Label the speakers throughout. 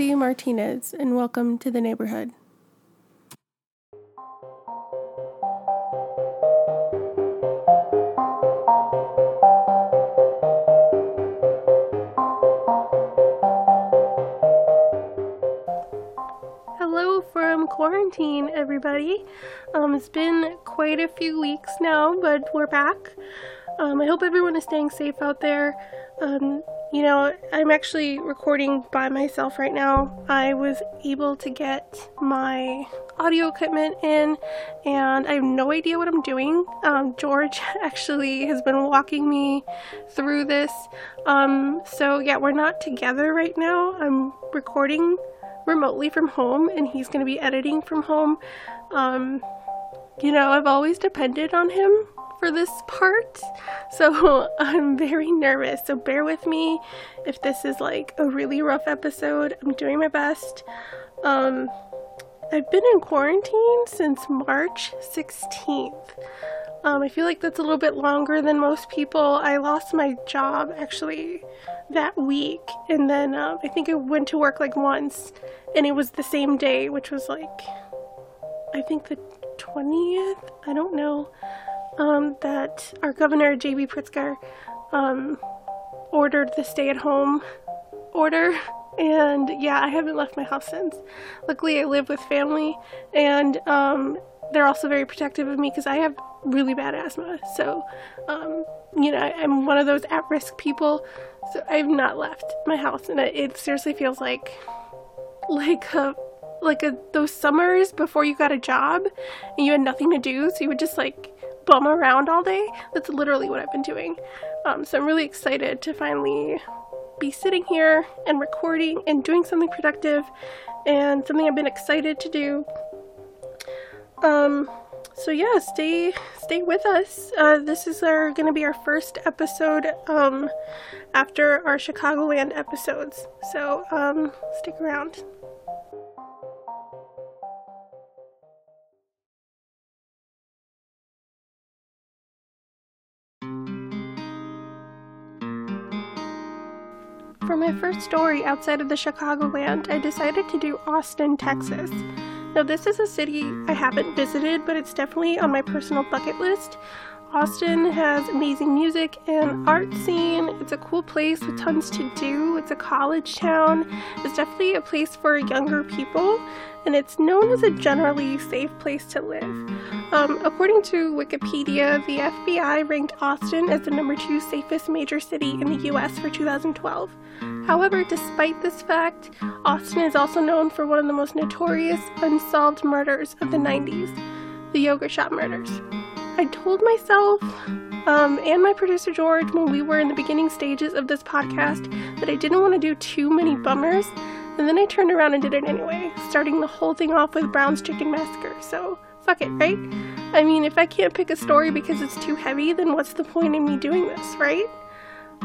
Speaker 1: Cyndy Martinez, and welcome to the neighborhood. Hello from quarantine, everybody. Um, it's been quite a few weeks now, but we're back. Um, I hope everyone is staying safe out there. Um, you know, I'm actually recording by myself right now. I was able to get my audio equipment in, and I have no idea what I'm doing. Um, George actually has been walking me through this. Um, so, yeah, we're not together right now. I'm recording remotely from home, and he's going to be editing from home. Um, you know, I've always depended on him for this part, so I'm very nervous. So bear with me if this is like a really rough episode. I'm doing my best. Um, I've been in quarantine since March 16th. Um, I feel like that's a little bit longer than most people. I lost my job actually that week, and then um, I think I went to work like once, and it was the same day, which was like, I think the 20th? I don't know um, that our governor, J.B. Pritzker, um, ordered the stay at home order. And yeah, I haven't left my house since. Luckily, I live with family, and um, they're also very protective of me because I have really bad asthma. So, um, you know, I'm one of those at risk people. So I've not left my house, and it, it seriously feels like like a like a, those summers before you got a job and you had nothing to do, so you would just like bum around all day. That's literally what I've been doing. Um, so I'm really excited to finally be sitting here and recording and doing something productive and something I've been excited to do. Um, so yeah, stay stay with us. Uh, this is our going to be our first episode um, after our Chicagoland episodes. So um, stick around. My first story outside of the Chicagoland, I decided to do Austin, Texas. Now, this is a city I haven't visited, but it's definitely on my personal bucket list. Austin has amazing music and art scene. It's a cool place with tons to do. It's a college town. It's definitely a place for younger people, and it's known as a generally safe place to live. Um, according to Wikipedia, the FBI ranked Austin as the number two safest major city in the US for 2012. However, despite this fact, Austin is also known for one of the most notorious unsolved murders of the 90s the Yogurt Shop murders. I told myself um, and my producer George when we were in the beginning stages of this podcast that I didn't want to do too many bummers, and then I turned around and did it anyway, starting the whole thing off with Brown's Chicken Massacre. So, fuck it, right? I mean, if I can't pick a story because it's too heavy, then what's the point in me doing this, right?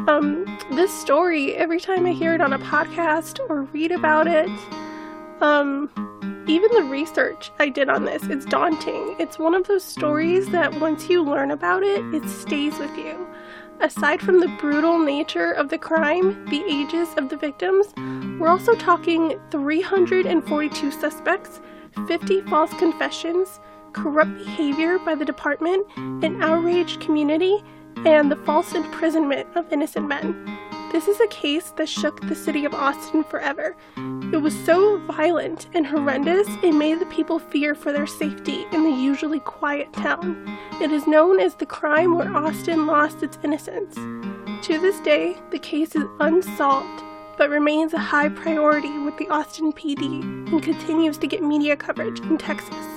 Speaker 1: Um, this story, every time I hear it on a podcast or read about it, um, even the research I did on this, it's daunting. It's one of those stories that once you learn about it, it stays with you. Aside from the brutal nature of the crime, the ages of the victims, we're also talking 342 suspects, 50 false confessions, corrupt behavior by the department, an outraged community, and the false imprisonment of innocent men. This is a case that shook the city of Austin forever. It was so violent and horrendous, it made the people fear for their safety in the usually quiet town. It is known as the crime where Austin lost its innocence. To this day, the case is unsolved, but remains a high priority with the Austin PD and continues to get media coverage in Texas.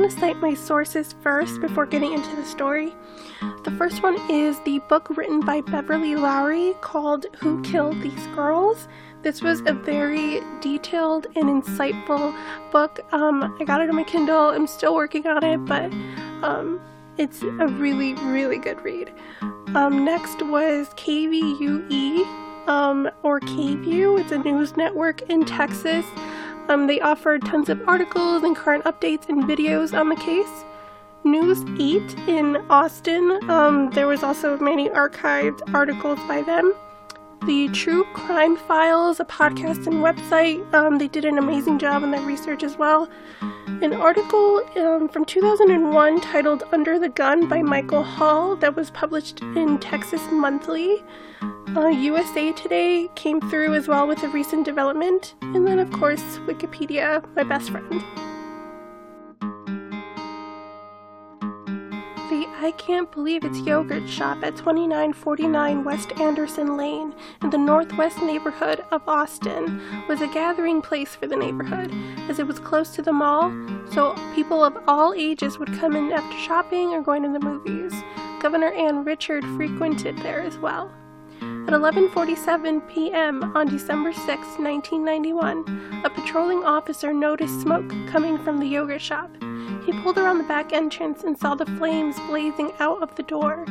Speaker 1: Want to cite my sources first before getting into the story. The first one is the book written by Beverly Lowry called Who Killed These Girls. This was a very detailed and insightful book. Um, I got it on my Kindle. I'm still working on it, but um, it's a really, really good read. Um, next was KVUE, um, or KView. It's a news network in Texas. Um, they offered tons of articles and current updates and videos on the case. News 8 in Austin. Um, there was also many archived articles by them. The True Crime Files, a podcast and website, um, they did an amazing job in their research as well. An article um, from 2001 titled Under the Gun by Michael Hall that was published in Texas Monthly. Uh, USA Today came through as well with a recent development. And then, of course, Wikipedia, my best friend. The I Can't Believe It's Yogurt shop at 2949 West Anderson Lane in the northwest neighborhood of Austin was a gathering place for the neighborhood, as it was close to the mall, so people of all ages would come in after shopping or going to the movies. Governor Ann Richard frequented there as well. At 11:47 p.m. on December 6, 1991, a patrolling officer noticed smoke coming from the yogurt shop. He pulled around the back entrance and saw the flames blazing out of the door.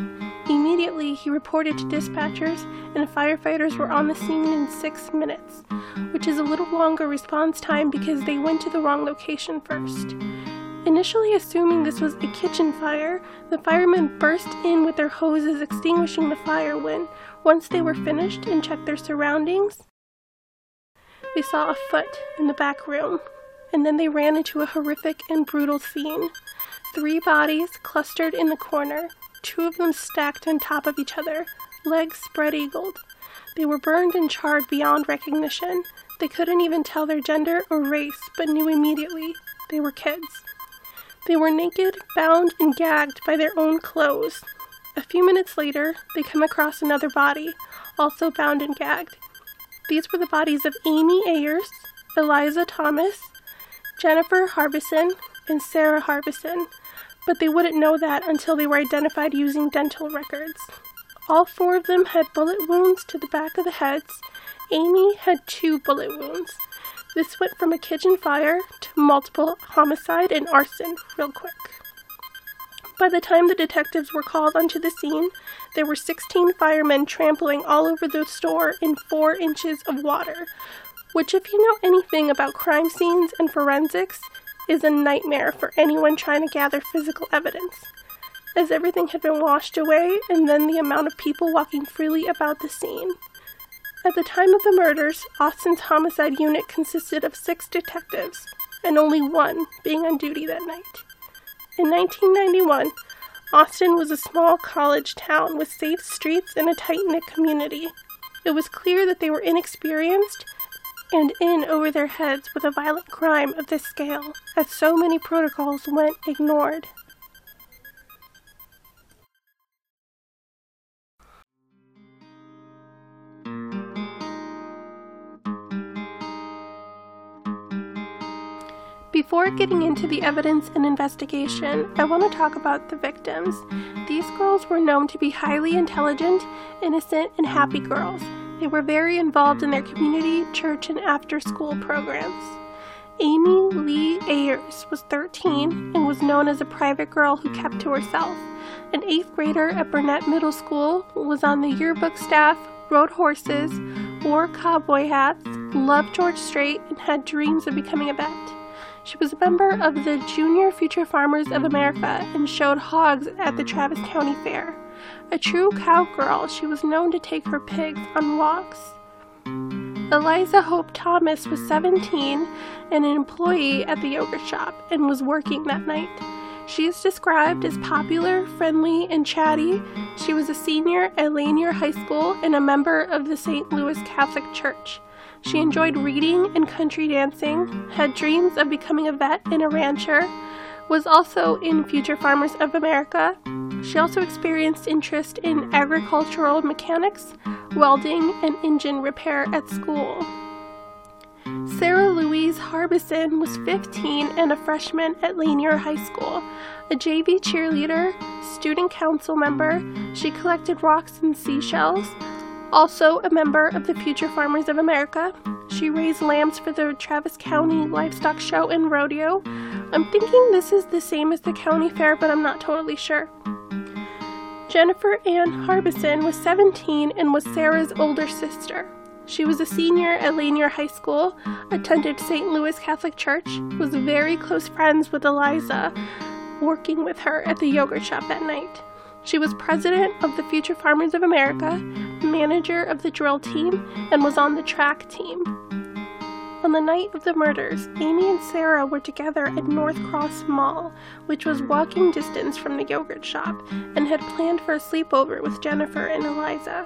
Speaker 1: Immediately, he reported to dispatchers, and firefighters were on the scene in six minutes, which is a little longer response time because they went to the wrong location first. Initially assuming this was a kitchen fire, the firemen burst in with their hoses extinguishing the fire when, once they were finished and checked their surroundings, they saw a foot in the back room and then they ran into a horrific and brutal scene. Three bodies clustered in the corner, two of them stacked on top of each other, legs spread eagled. They were burned and charred beyond recognition. They couldn't even tell their gender or race, but knew immediately they were kids. They were naked, bound, and gagged by their own clothes. A few minutes later, they come across another body, also bound and gagged. These were the bodies of Amy Ayers, Eliza Thomas, Jennifer Harbison, and Sarah Harbison, but they wouldn't know that until they were identified using dental records. All four of them had bullet wounds to the back of the heads. Amy had two bullet wounds. This went from a kitchen fire to multiple homicide and arson real quick. By the time the detectives were called onto the scene, there were 16 firemen trampling all over the store in four inches of water, which, if you know anything about crime scenes and forensics, is a nightmare for anyone trying to gather physical evidence, as everything had been washed away and then the amount of people walking freely about the scene. At the time of the murders, Austin's homicide unit consisted of six detectives, and only one being on duty that night. In 1991, Austin was a small college town with safe streets and a tight knit community. It was clear that they were inexperienced and in over their heads with a violent crime of this scale, as so many protocols went ignored. Before getting into the evidence and investigation, I want to talk about the victims. These girls were known to be highly intelligent, innocent, and happy girls they were very involved in their community, church, and after school programs. Amy Lee Ayers was 13 and was known as a private girl who kept to herself. An eighth grader at Burnet Middle School was on the yearbook staff, rode horses, wore cowboy hats, loved George Strait, and had dreams of becoming a vet. She was a member of the Junior Future Farmers of America and showed hogs at the Travis County Fair. A true cowgirl, she was known to take her pigs on walks. Eliza Hope Thomas was 17 and an employee at the yogurt shop and was working that night. She is described as popular, friendly, and chatty. She was a senior at Lanier High School and a member of the St. Louis Catholic Church. She enjoyed reading and country dancing, had dreams of becoming a vet and a rancher, was also in Future Farmers of America. She also experienced interest in agricultural mechanics, welding, and engine repair at school. Sarah Louise Harbison was 15 and a freshman at Lanier High School. A JV cheerleader, student council member, she collected rocks and seashells. Also a member of the Future Farmers of America, she raised lambs for the Travis County Livestock Show and Rodeo. I'm thinking this is the same as the county fair, but I'm not totally sure. Jennifer Ann Harbison was 17 and was Sarah's older sister. She was a senior at Lanier High School, attended St. Louis Catholic Church, was very close friends with Eliza. working with her at the yogurt shop that night. She was president of the Future Farmers of America, manager of the drill team, and was on the track team. On the night of the murders, Amy and Sarah were together at North Cross Mall, which was walking distance from the yogurt shop, and had planned for a sleepover with Jennifer and Eliza.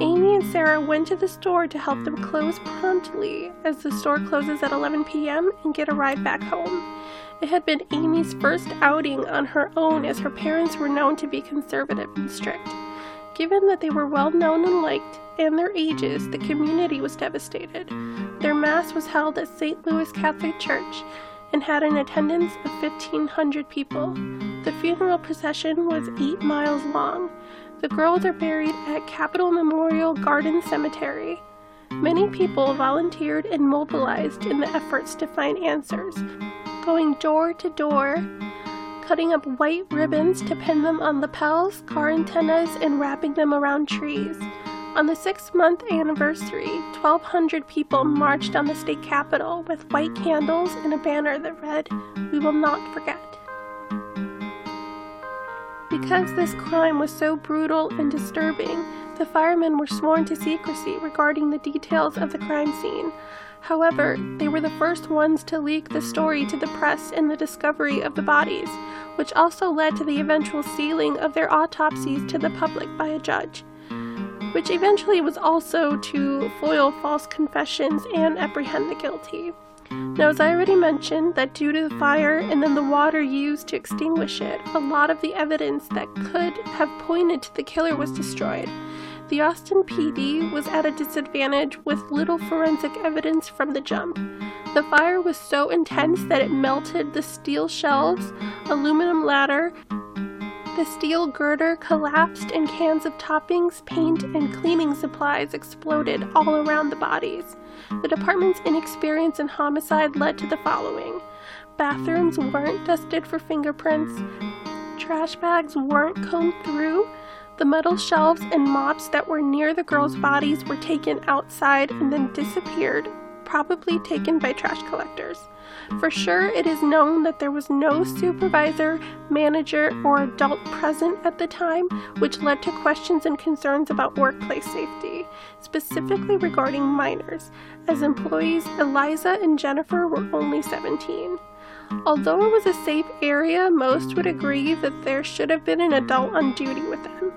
Speaker 1: Amy and Sarah went to the store to help them close promptly, as the store closes at 11 p.m., and get a ride back home. It had been Amy's first outing on her own, as her parents were known to be conservative and strict. Given that they were well known and liked, and their ages, the community was devastated. Their Mass was held at St. Louis Catholic Church and had an attendance of 1,500 people. The funeral procession was eight miles long. The girls are buried at Capitol Memorial Garden Cemetery. Many people volunteered and mobilized in the efforts to find answers, going door to door cutting up white ribbons to pin them on lapels, car antennas, and wrapping them around trees. On the six month anniversary, 1,200 people marched on the state capitol with white candles and a banner that read, We will not forget. Because this crime was so brutal and disturbing, the firemen were sworn to secrecy regarding the details of the crime scene. However, they were the first ones to leak the story to the press in the discovery of the bodies, which also led to the eventual sealing of their autopsies to the public by a judge, which eventually was also to foil false confessions and apprehend the guilty. Now, as I already mentioned, that due to the fire and then the water used to extinguish it, a lot of the evidence that could have pointed to the killer was destroyed. The Austin PD was at a disadvantage with little forensic evidence from the jump. The fire was so intense that it melted the steel shelves, aluminum ladder, the steel girder collapsed, and cans of toppings, paint, and cleaning supplies exploded all around the bodies. The department's inexperience in homicide led to the following bathrooms weren't dusted for fingerprints, trash bags weren't combed through, the metal shelves and mops that were near the girls' bodies were taken outside and then disappeared, probably taken by trash collectors. For sure, it is known that there was no supervisor, manager, or adult present at the time, which led to questions and concerns about workplace safety, specifically regarding minors, as employees Eliza and Jennifer were only 17. Although it was a safe area, most would agree that there should have been an adult on duty with them.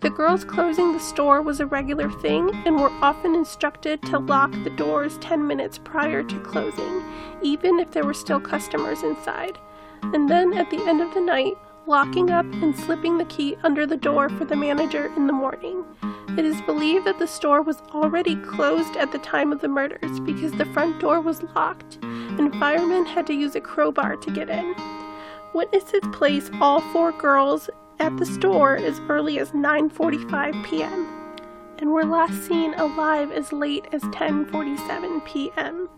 Speaker 1: The girls closing the store was a regular thing and were often instructed to lock the doors 10 minutes prior to closing, even if there were still customers inside. And then at the end of the night, locking up and slipping the key under the door for the manager in the morning. It is believed that the store was already closed at the time of the murders because the front door was locked and firemen had to use a crowbar to get in. Witnesses place all four girls at the store as early as 9:45 p.m. and were last seen alive as late as 10:47 p.m.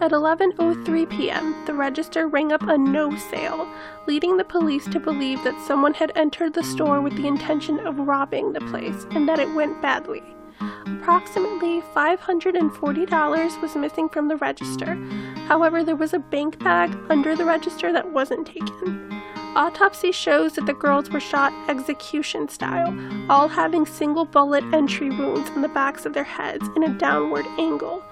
Speaker 1: At 11:03 p.m., the register rang up a no sale, leading the police to believe that someone had entered the store with the intention of robbing the place and that it went badly. Approximately $540 was missing from the register. However, there was a bank bag under the register that wasn't taken. Autopsy shows that the girls were shot execution style, all having single bullet entry wounds on the backs of their heads in a downward angle,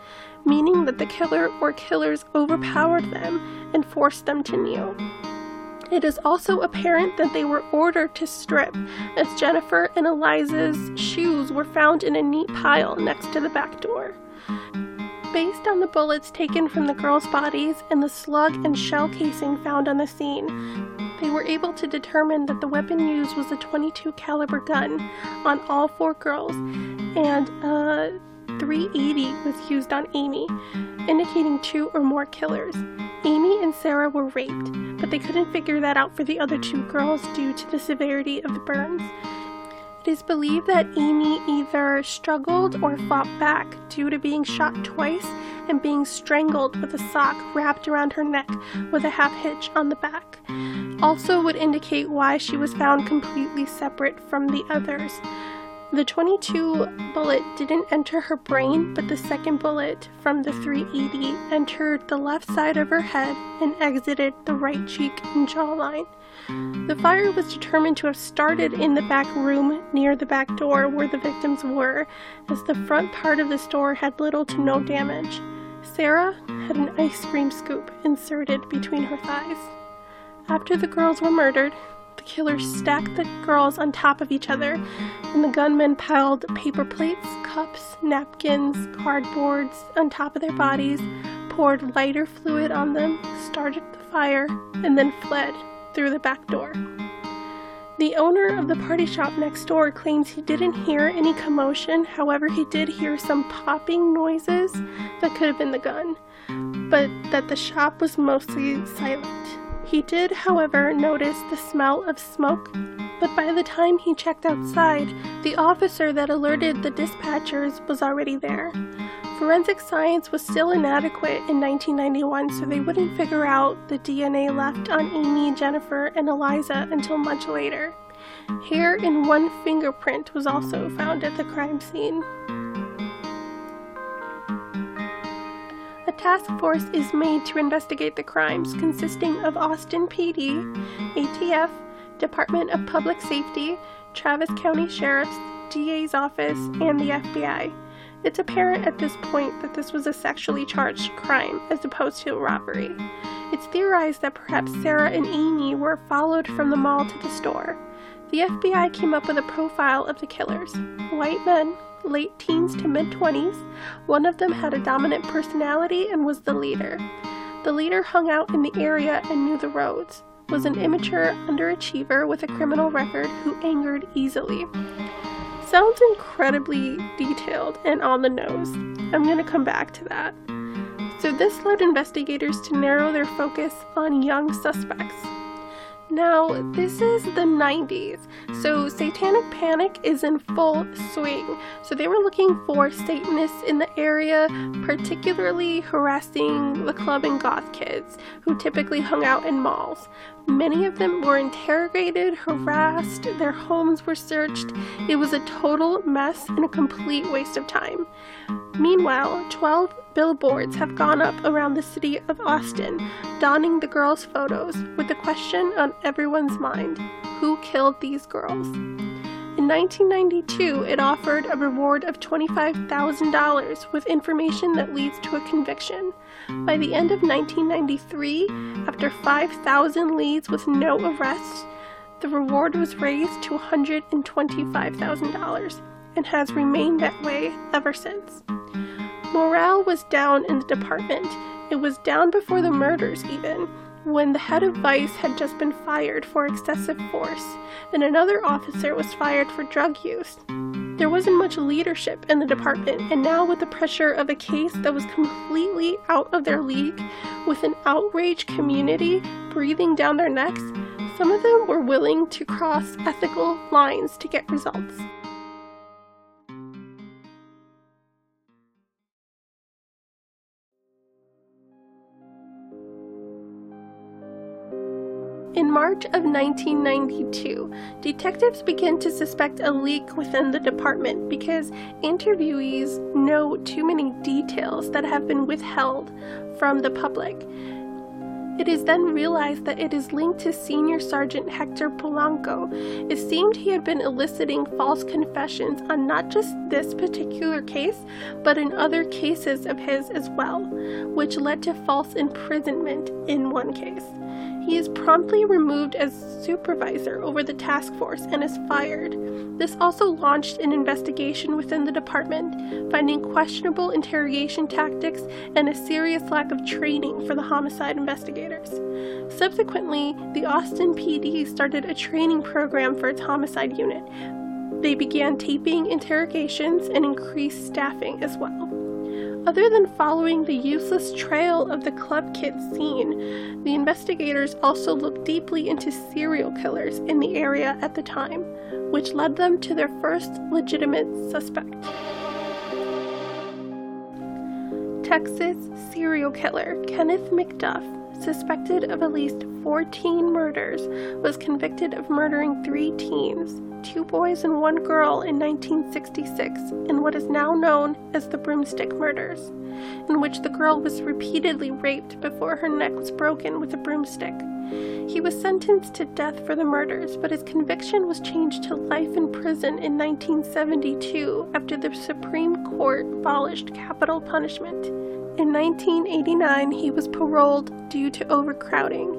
Speaker 1: meaning that the killer or killers overpowered them and forced them to kneel. It is also apparent that they were ordered to strip, as Jennifer and Eliza's shoes were found in a neat pile next to the back door. Based on the bullets taken from the girls' bodies and the slug and shell casing found on the scene, they were able to determine that the weapon used was a 22 caliber gun on all four girls and a 380 was used on Amy, indicating two or more killers. Amy and Sarah were raped, but they couldn't figure that out for the other two girls due to the severity of the burns. It is believed that Amy either struggled or fought back due to being shot twice and being strangled with a sock wrapped around her neck with a half hitch on the back also would indicate why she was found completely separate from the others. The 22 bullet didn't enter her brain, but the second bullet from the 380 entered the left side of her head and exited the right cheek and jawline. The fire was determined to have started in the back room near the back door where the victims were, as the front part of the store had little to no damage. Sarah had an ice cream scoop inserted between her thighs. After the girls were murdered, the killer stacked the girls on top of each other, and the gunmen piled paper plates, cups, napkins, cardboards on top of their bodies, poured lighter fluid on them, started the fire, and then fled through the back door. The owner of the party shop next door claims he didn't hear any commotion, however, he did hear some popping noises that could have been the gun, but that the shop was mostly silent. He did, however, notice the smell of smoke, but by the time he checked outside, the officer that alerted the dispatchers was already there. Forensic science was still inadequate in 1991, so they wouldn't figure out the DNA left on Amy, Jennifer, and Eliza until much later. Hair and one fingerprint was also found at the crime scene. A task force is made to investigate the crimes, consisting of Austin PD, ATF, Department of Public Safety, Travis County Sheriff's, DA's office, and the FBI. It's apparent at this point that this was a sexually charged crime as opposed to a robbery. It's theorized that perhaps Sarah and Amy were followed from the mall to the store. The FBI came up with a profile of the killers white men, late teens to mid 20s. One of them had a dominant personality and was the leader. The leader hung out in the area and knew the roads, was an immature underachiever with a criminal record who angered easily. Sounds incredibly detailed and on the nose. I'm going to come back to that. So, this led investigators to narrow their focus on young suspects. Now, this is the 90s, so Satanic Panic is in full swing. So they were looking for Satanists in the area, particularly harassing the club and goth kids who typically hung out in malls. Many of them were interrogated, harassed, their homes were searched. It was a total mess and a complete waste of time. Meanwhile, 12 billboards have gone up around the city of Austin, donning the girls' photos with the question on everyone's mind who killed these girls? In 1992, it offered a reward of $25,000 with information that leads to a conviction. By the end of 1993, after 5,000 leads with no arrests, the reward was raised to $125,000 and has remained that way ever since. Morale was down in the department. It was down before the murders, even, when the head of vice had just been fired for excessive force, and another officer was fired for drug use. There wasn't much leadership in the department, and now, with the pressure of a case that was completely out of their league, with an outraged community breathing down their necks, some of them were willing to cross ethical lines to get results. March of 1992, detectives began to suspect a leak within the department because interviewees know too many details that have been withheld from the public. It is then realized that it is linked to Senior Sergeant Hector Polanco. It seemed he had been eliciting false confessions on not just this particular case, but in other cases of his as well, which led to false imprisonment in one case. He is promptly removed as supervisor over the task force and is fired. This also launched an investigation within the department, finding questionable interrogation tactics and a serious lack of training for the homicide investigators. Subsequently, the Austin PD started a training program for its homicide unit. They began taping interrogations and increased staffing as well. Other than following the useless trail of the club kids scene, the investigators also looked deeply into serial killers in the area at the time, which led them to their first legitimate suspect. Texas serial killer Kenneth McDuff suspected of at least 14 murders, was convicted of murdering three teens, two boys and one girl in 1966, in what is now known as the Broomstick Murders, in which the girl was repeatedly raped before her neck was broken with a broomstick. He was sentenced to death for the murders, but his conviction was changed to life in prison in 1972 after the Supreme Court abolished capital punishment. In 1989, he was paroled due to overcrowding.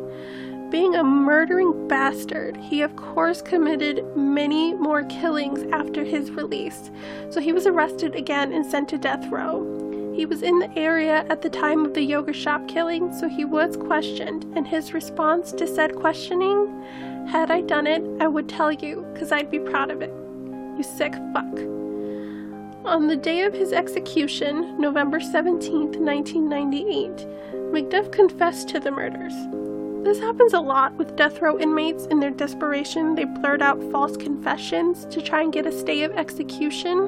Speaker 1: Being a murdering bastard, he of course committed many more killings after his release, so he was arrested again and sent to death row. He was in the area at the time of the yoga shop killing, so he was questioned, and his response to said questioning had I done it, I would tell you, because I'd be proud of it. You sick fuck. On the day of his execution, November 17, 1998, McDuff confessed to the murders. This happens a lot with death row inmates. In their desperation, they blurt out false confessions to try and get a stay of execution,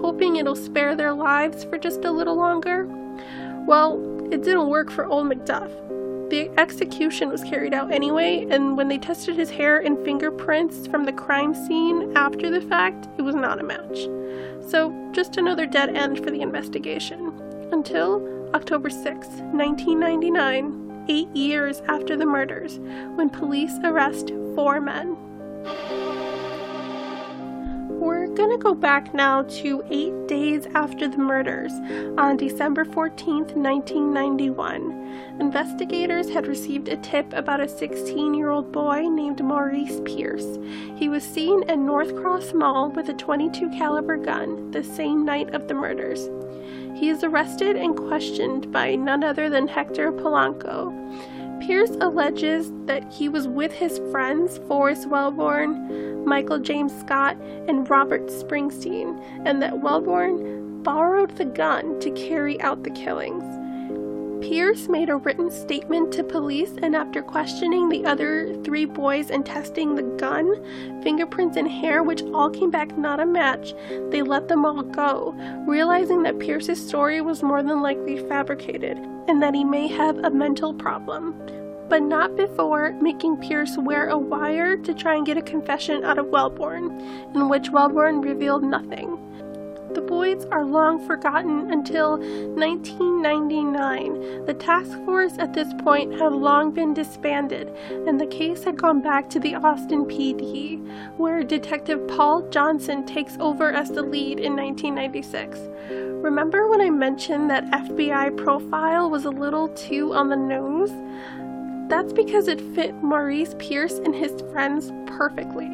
Speaker 1: hoping it'll spare their lives for just a little longer. Well, it didn't work for old McDuff. The execution was carried out anyway, and when they tested his hair and fingerprints from the crime scene after the fact, it was not a match. So, just another dead end for the investigation. Until October 6, 1999, eight years after the murders, when police arrest four men. We're gonna go back now to eight days after the murders on December 14, 1991. Investigators had received a tip about a 16 year old boy named Maurice Pierce. He was seen at North Cross Mall with a 22 caliber gun the same night of the murders. He is arrested and questioned by none other than Hector Polanco. Pierce alleges that he was with his friends Forrest Welborn, Michael James Scott, and Robert Springsteen, and that Welborn borrowed the gun to carry out the killings. Pierce made a written statement to police, and after questioning the other three boys and testing the gun, fingerprints, and hair, which all came back not a match, they let them all go, realizing that Pierce's story was more than likely fabricated and that he may have a mental problem. But not before making Pierce wear a wire to try and get a confession out of Welborn, in which Welborn revealed nothing. The boys are long forgotten until 1999. The task force at this point had long been disbanded, and the case had gone back to the Austin PD, where Detective Paul Johnson takes over as the lead in 1996. Remember when I mentioned that FBI profile was a little too on the nose? That's because it fit Maurice Pierce and his friends perfectly.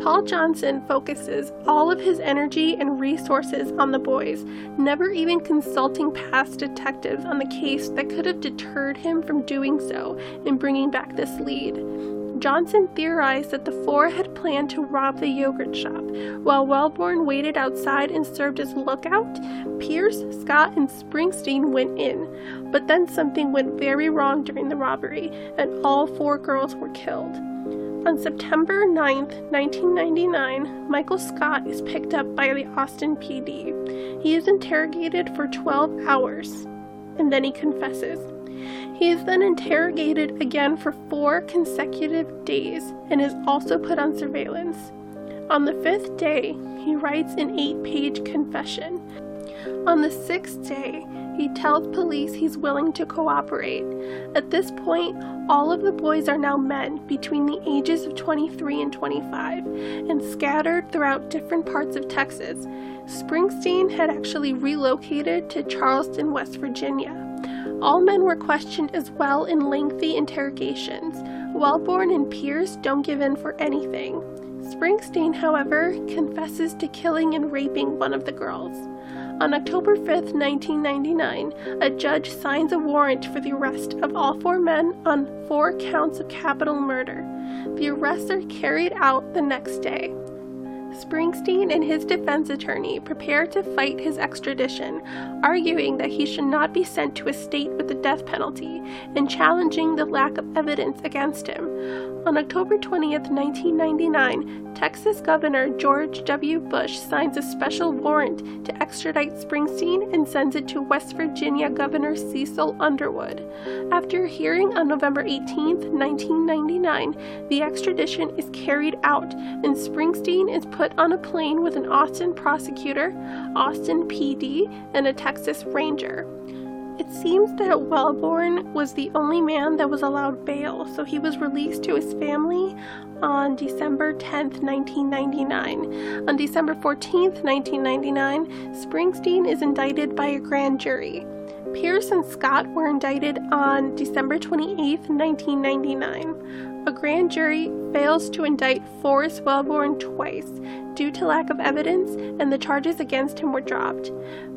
Speaker 1: Paul Johnson focuses all of his energy and resources on the boys, never even consulting past detectives on the case that could have deterred him from doing so and bringing back this lead. Johnson theorized that the four had planned to rob the yogurt shop. While Welborn waited outside and served as lookout, Pierce, Scott, and Springsteen went in. But then something went very wrong during the robbery, and all four girls were killed. On September 9, 1999, Michael Scott is picked up by the Austin PD. He is interrogated for 12 hours, and then he confesses. He is then interrogated again for four consecutive days and is also put on surveillance. On the fifth day, he writes an eight page confession. On the sixth day, he tells police he's willing to cooperate. At this point, all of the boys are now men between the ages of 23 and 25 and scattered throughout different parts of Texas. Springsteen had actually relocated to Charleston, West Virginia. All men were questioned as well in lengthy interrogations. Welborn and Pierce don't give in for anything. Springsteen, however, confesses to killing and raping one of the girls. On October 5, 1999, a judge signs a warrant for the arrest of all four men on four counts of capital murder. The arrests are carried out the next day. Springsteen and his defense attorney prepare to fight his extradition, arguing that he should not be sent to a state with the death penalty and challenging the lack of evidence against him. On October 20, 1999, Texas Governor George W. Bush signs a special warrant to extradite Springsteen and sends it to West Virginia Governor Cecil Underwood. After a hearing on November 18, 1999, the extradition is carried out and Springsteen is put on a plane with an Austin prosecutor, Austin PD, and a Texas Ranger. It seems that Welborn was the only man that was allowed bail, so he was released to his family on December 10, 1999. On December 14, 1999, Springsteen is indicted by a grand jury. Pierce and Scott were indicted on December 28, 1999. A grand jury fails to indict Forrest Welborn twice due to lack of evidence, and the charges against him were dropped.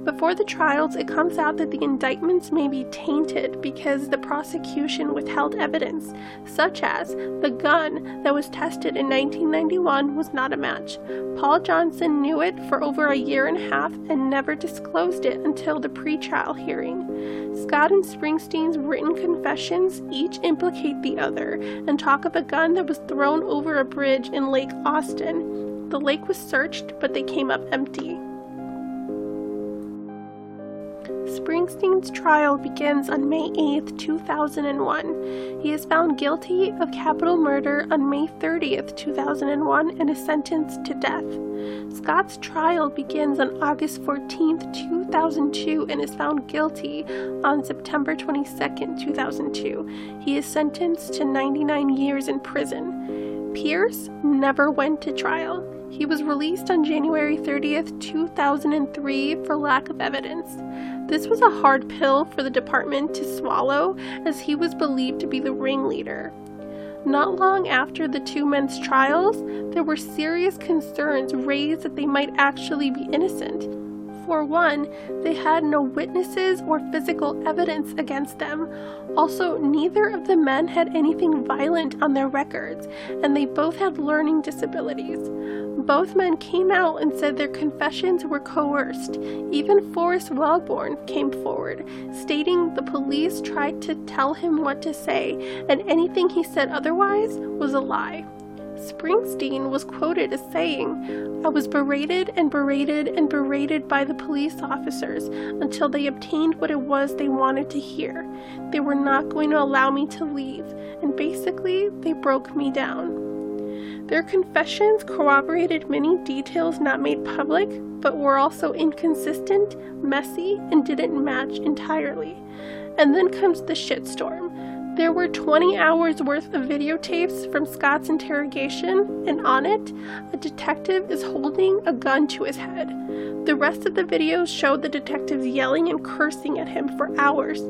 Speaker 1: Before the trials, it comes out that the indictments may be tainted because the prosecution withheld evidence, such as the gun that was tested in 1991 was not a match. Paul Johnson knew it for over a year and a half and never disclosed it until the pretrial hearing. Scott and Springsteen's written confessions each implicate the other and talk of a gun that was thrown over a bridge in Lake Austin. The lake was searched, but they came up empty. Springsteen's trial begins on May 8, 2001. He is found guilty of capital murder on May 30, 2001, and is sentenced to death. Scott's trial begins on August 14, 2002, and is found guilty on September 22, 2002. He is sentenced to 99 years in prison. Pierce never went to trial. He was released on January 30th, 2003 for lack of evidence. This was a hard pill for the department to swallow as he was believed to be the ringleader. Not long after the two men's trials, there were serious concerns raised that they might actually be innocent. For one, they had no witnesses or physical evidence against them. Also, neither of the men had anything violent on their records, and they both had learning disabilities. Both men came out and said their confessions were coerced. Even Forrest Welborn came forward, stating the police tried to tell him what to say, and anything he said otherwise was a lie. Springsteen was quoted as saying, I was berated and berated and berated by the police officers until they obtained what it was they wanted to hear. They were not going to allow me to leave, and basically, they broke me down. Their confessions corroborated many details not made public, but were also inconsistent, messy, and didn't match entirely. And then comes the shitstorm. There were 20 hours worth of videotapes from Scott's interrogation, and on it, a detective is holding a gun to his head. The rest of the videos showed the detectives yelling and cursing at him for hours.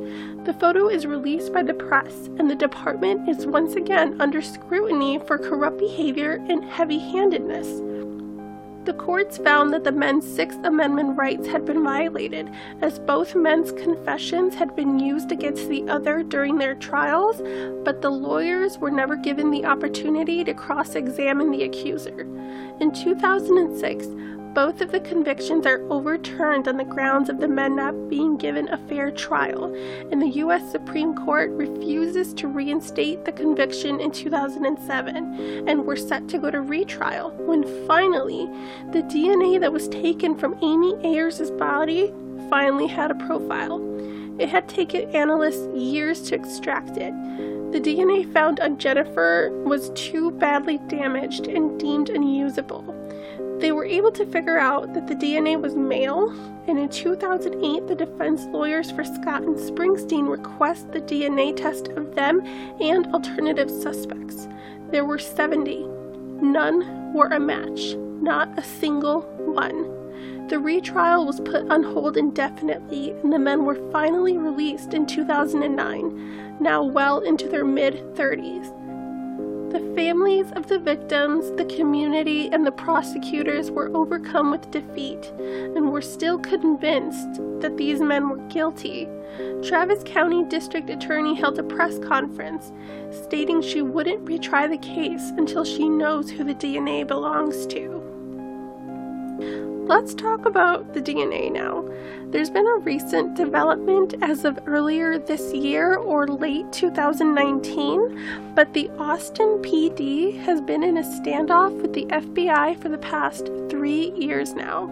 Speaker 1: The photo is released by the press, and the department is once again under scrutiny for corrupt behavior and heavy handedness. The courts found that the men's Sixth Amendment rights had been violated, as both men's confessions had been used against the other during their trials, but the lawyers were never given the opportunity to cross examine the accuser. In 2006, both of the convictions are overturned on the grounds of the men not being given a fair trial, and the U.S. Supreme Court refuses to reinstate the conviction in 2007 and were set to go to retrial when finally the DNA that was taken from Amy Ayers' body finally had a profile. It had taken analysts years to extract it. The DNA found on Jennifer was too badly damaged and deemed unusable. They were able to figure out that the DNA was male, and in 2008, the defense lawyers for Scott and Springsteen request the DNA test of them and alternative suspects. There were 70. None were a match, not a single one. The retrial was put on hold indefinitely, and the men were finally released in 2009, now well into their mid 30s. The families of the victims, the community, and the prosecutors were overcome with defeat and were still convinced that these men were guilty. Travis County District Attorney held a press conference stating she wouldn't retry the case until she knows who the DNA belongs to. Let's talk about the DNA now. There's been a recent development as of earlier this year or late 2019, but the Austin PD has been in a standoff with the FBI for the past three years now.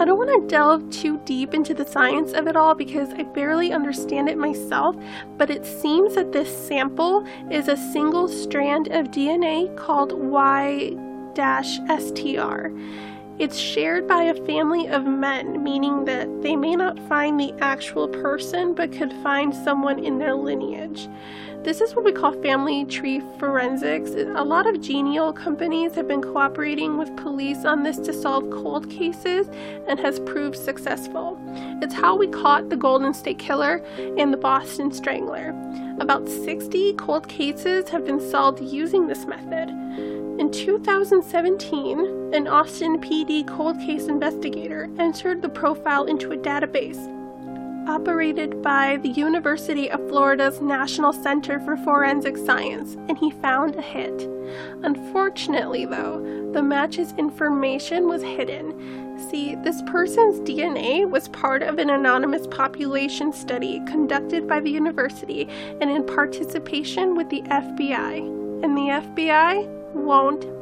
Speaker 1: I don't want to delve too deep into the science of it all because I barely understand it myself, but it seems that this sample is a single strand of DNA called Y STR. It's shared by a family of men, meaning that they may not find the actual person but could find someone in their lineage. This is what we call family tree forensics. A lot of genial companies have been cooperating with police on this to solve cold cases and has proved successful. It's how we caught the Golden State Killer and the Boston Strangler. About 60 cold cases have been solved using this method. In 2017, an Austin PD cold case investigator entered the profile into a database operated by the University of Florida's National Center for Forensic Science, and he found a hit. Unfortunately, though, the match's information was hidden. See, this person's DNA was part of an anonymous population study conducted by the university and in participation with the FBI. And the FBI won't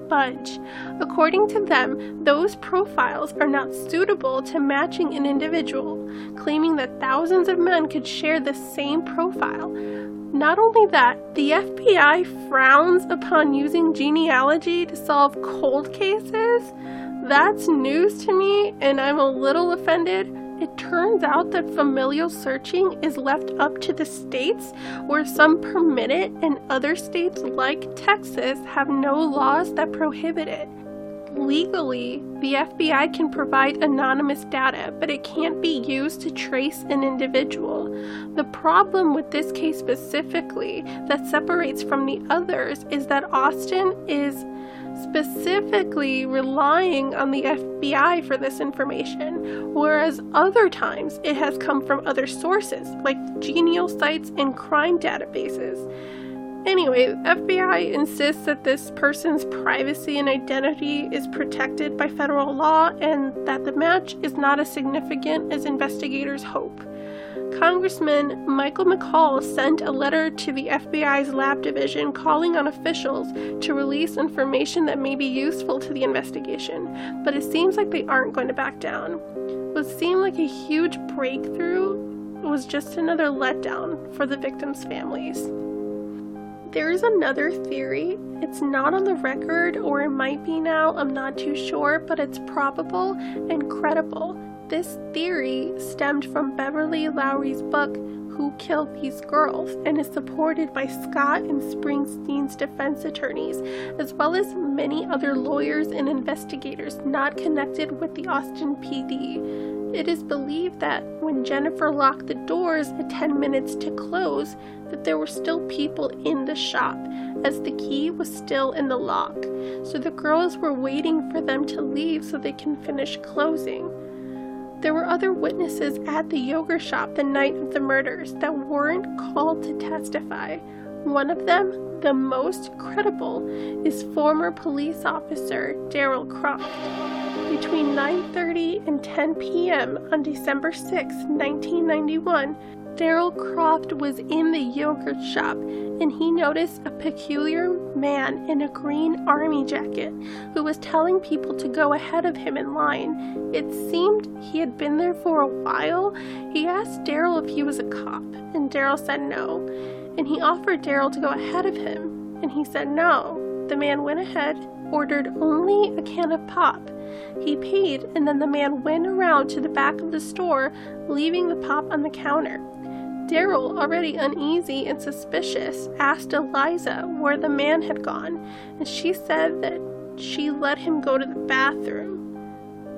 Speaker 1: According to them, those profiles are not suitable to matching an individual, claiming that thousands of men could share the same profile. Not only that, the FBI frowns upon using genealogy to solve cold cases. That's news to me, and I'm a little offended it turns out that familial searching is left up to the states, where some permit it and other states, like Texas, have no laws that prohibit it. Legally, the FBI can provide anonymous data, but it can't be used to trace an individual. The problem with this case specifically that separates from the others is that Austin is specifically relying on the FBI for this information, whereas other times it has come from other sources, like genial sites and crime databases. Anyway, FBI insists that this person's privacy and identity is protected by federal law and that the match is not as significant as investigators hope. Congressman Michael McCaul sent a letter to the FBI's lab division calling on officials to release information that may be useful to the investigation, but it seems like they aren't going to back down. What seemed like a huge breakthrough was just another letdown for the victims' families. There is another theory. It's not on the record, or it might be now, I'm not too sure, but it's probable and credible this theory stemmed from Beverly Lowry's book, Who Killed These Girls, and is supported by Scott and Springsteen's defense attorneys, as well as many other lawyers and investigators not connected with the Austin PD. It is believed that when Jennifer locked the doors at 10 minutes to close, that there were still people in the shop, as the key was still in the lock. So the girls were waiting for them to leave so they can finish closing. There were other witnesses at the yogurt shop the night of the murders that weren't called to testify. One of them, the most credible, is former police officer Daryl Croft. Between 9:30 and 10 p.m. on December 6, 1991, Daryl Croft was in the yogurt shop and he noticed a peculiar man in a green army jacket who was telling people to go ahead of him in line. It seemed he had been there for a while. He asked Daryl if he was a cop, and Daryl said no. And he offered Daryl to go ahead of him, and he said no. The man went ahead, ordered only a can of pop. He paid, and then the man went around to the back of the store, leaving the pop on the counter. Daryl, already uneasy and suspicious, asked Eliza where the man had gone, and she said that she let him go to the bathroom.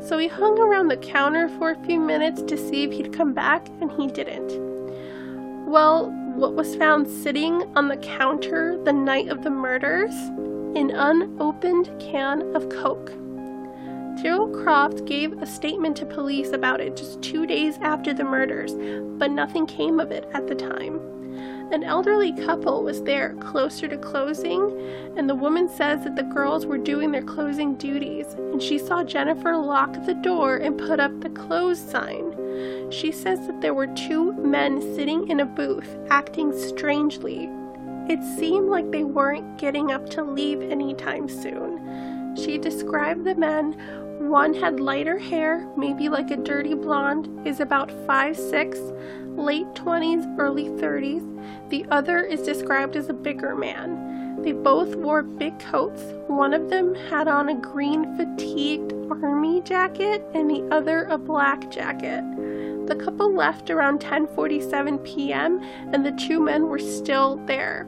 Speaker 1: So he hung around the counter for a few minutes to see if he'd come back, and he didn't. Well, what was found sitting on the counter the night of the murders? An unopened can of Coke. Daryl Croft gave a statement to police about it just two days after the murders, but nothing came of it at the time. An elderly couple was there closer to closing, and the woman says that the girls were doing their closing duties, and she saw Jennifer lock the door and put up the close sign. She says that there were two men sitting in a booth acting strangely. It seemed like they weren't getting up to leave anytime soon. She described the men. One had lighter hair, maybe like a dirty blonde, is about 5'6, late 20s, early 30s. The other is described as a bigger man. They both wore big coats. One of them had on a green fatigued army jacket and the other a black jacket. The couple left around 10:47 p.m. and the two men were still there.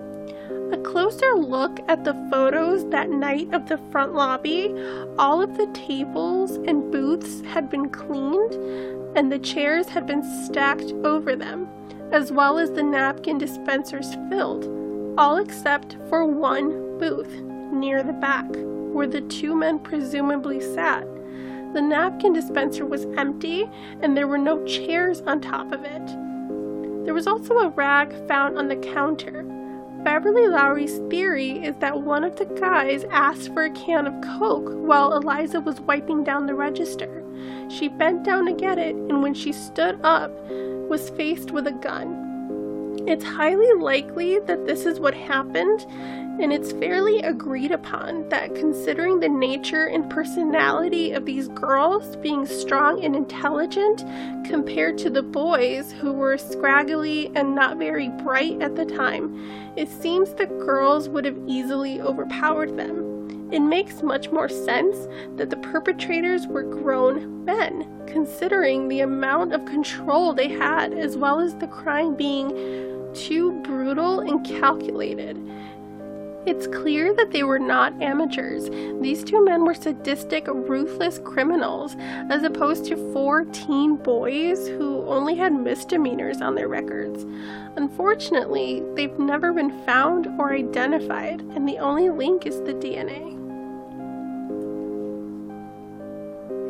Speaker 1: A closer look at the photos that night of the front lobby, all of the tables and booths had been cleaned and the chairs had been stacked over them, as well as the napkin dispensers filled, all except for one booth near the back, where the two men presumably sat. The napkin dispenser was empty and there were no chairs on top of it. There was also a rag found on the counter. Beverly Lowry's theory is that one of the guys asked for a can of Coke while Eliza was wiping down the register. She bent down to get it and when she stood up was faced with a gun. It's highly likely that this is what happened, and it's fairly agreed upon that considering the nature and personality of these girls being strong and intelligent compared to the boys who were scraggly and not very bright at the time, it seems the girls would have easily overpowered them. It makes much more sense that the perpetrators were grown men, considering the amount of control they had, as well as the crime being too brutal and calculated. It's clear that they were not amateurs. These two men were sadistic, ruthless criminals, as opposed to four teen boys who only had misdemeanors on their records. Unfortunately, they've never been found or identified, and the only link is the DNA.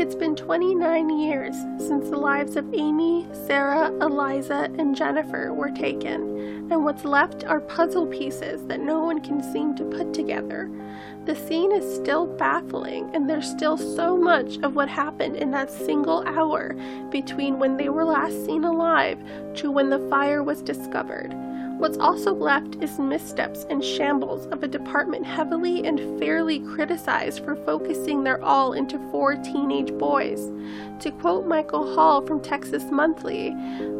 Speaker 1: It's been 29 years since the lives of Amy, Sarah, Eliza, and Jennifer were taken, and what's left are puzzle pieces that no one can seem to put together. The scene is still baffling, and there's still so much of what happened in that single hour between when they were last seen alive to when the fire was discovered. What's also left is missteps and shambles of a department heavily and fairly criticized for focusing their all into four teenage boys. To quote Michael Hall from Texas Monthly,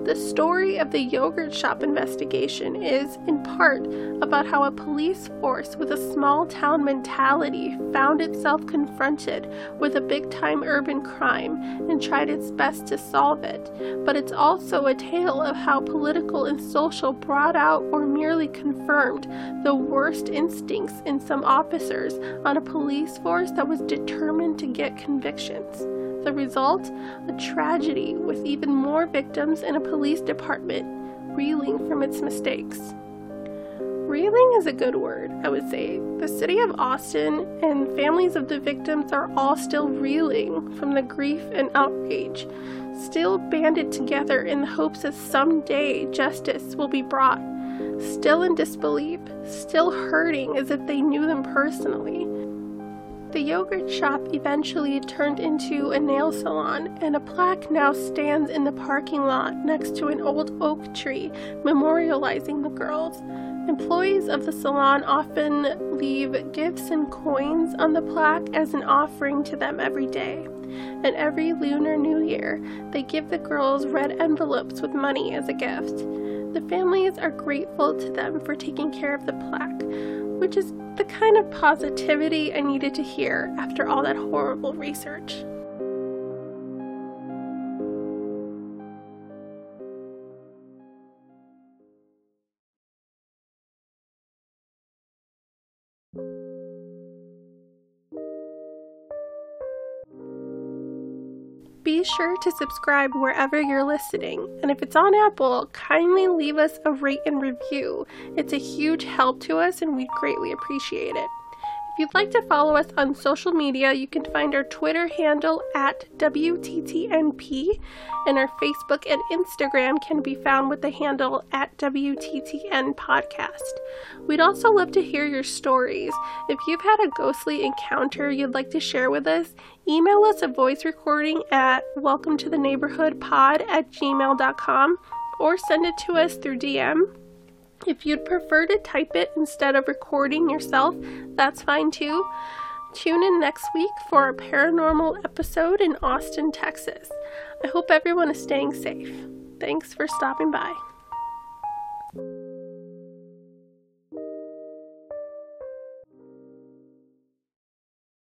Speaker 1: the story of the yogurt shop investigation is, in part, about how a police force with a small town mentality found itself confronted with a big time urban crime and tried its best to solve it. But it's also a tale of how political and social brought out or merely confirmed the worst instincts in some officers on a police force that was determined to get convictions. The result? A tragedy with even more victims in a police department reeling from its mistakes. Reeling is a good word, I would say. The city of Austin and families of the victims are all still reeling from the grief and outrage, still banded together in the hopes that someday justice will be brought, still in disbelief, still hurting as if they knew them personally. The yogurt shop eventually turned into a nail salon, and a plaque now stands in the parking lot next to an old oak tree memorializing the girls. Employees of the salon often leave gifts and coins on the plaque as an offering to them every day. And every Lunar New Year, they give the girls red envelopes with money as a gift. The families are grateful to them for taking care of the plaque, which is the kind of positivity I needed to hear after all that horrible research. Sure to subscribe wherever you're listening. And if it's on Apple, kindly leave us a rate and review. It's a huge help to us and we'd greatly appreciate it. If you'd like to follow us on social media, you can find our Twitter handle at WTTNP, and our Facebook and Instagram can be found with the handle at WTTN Podcast. We'd also love to hear your stories. If you've had a ghostly encounter you'd like to share with us, email us a voice recording at welcome to the neighborhood pod at gmail.com or send it to us through DM. If you'd prefer to type it instead of recording yourself, that's fine too. Tune in next week for a paranormal episode in Austin, Texas. I hope everyone is staying safe. Thanks for stopping by.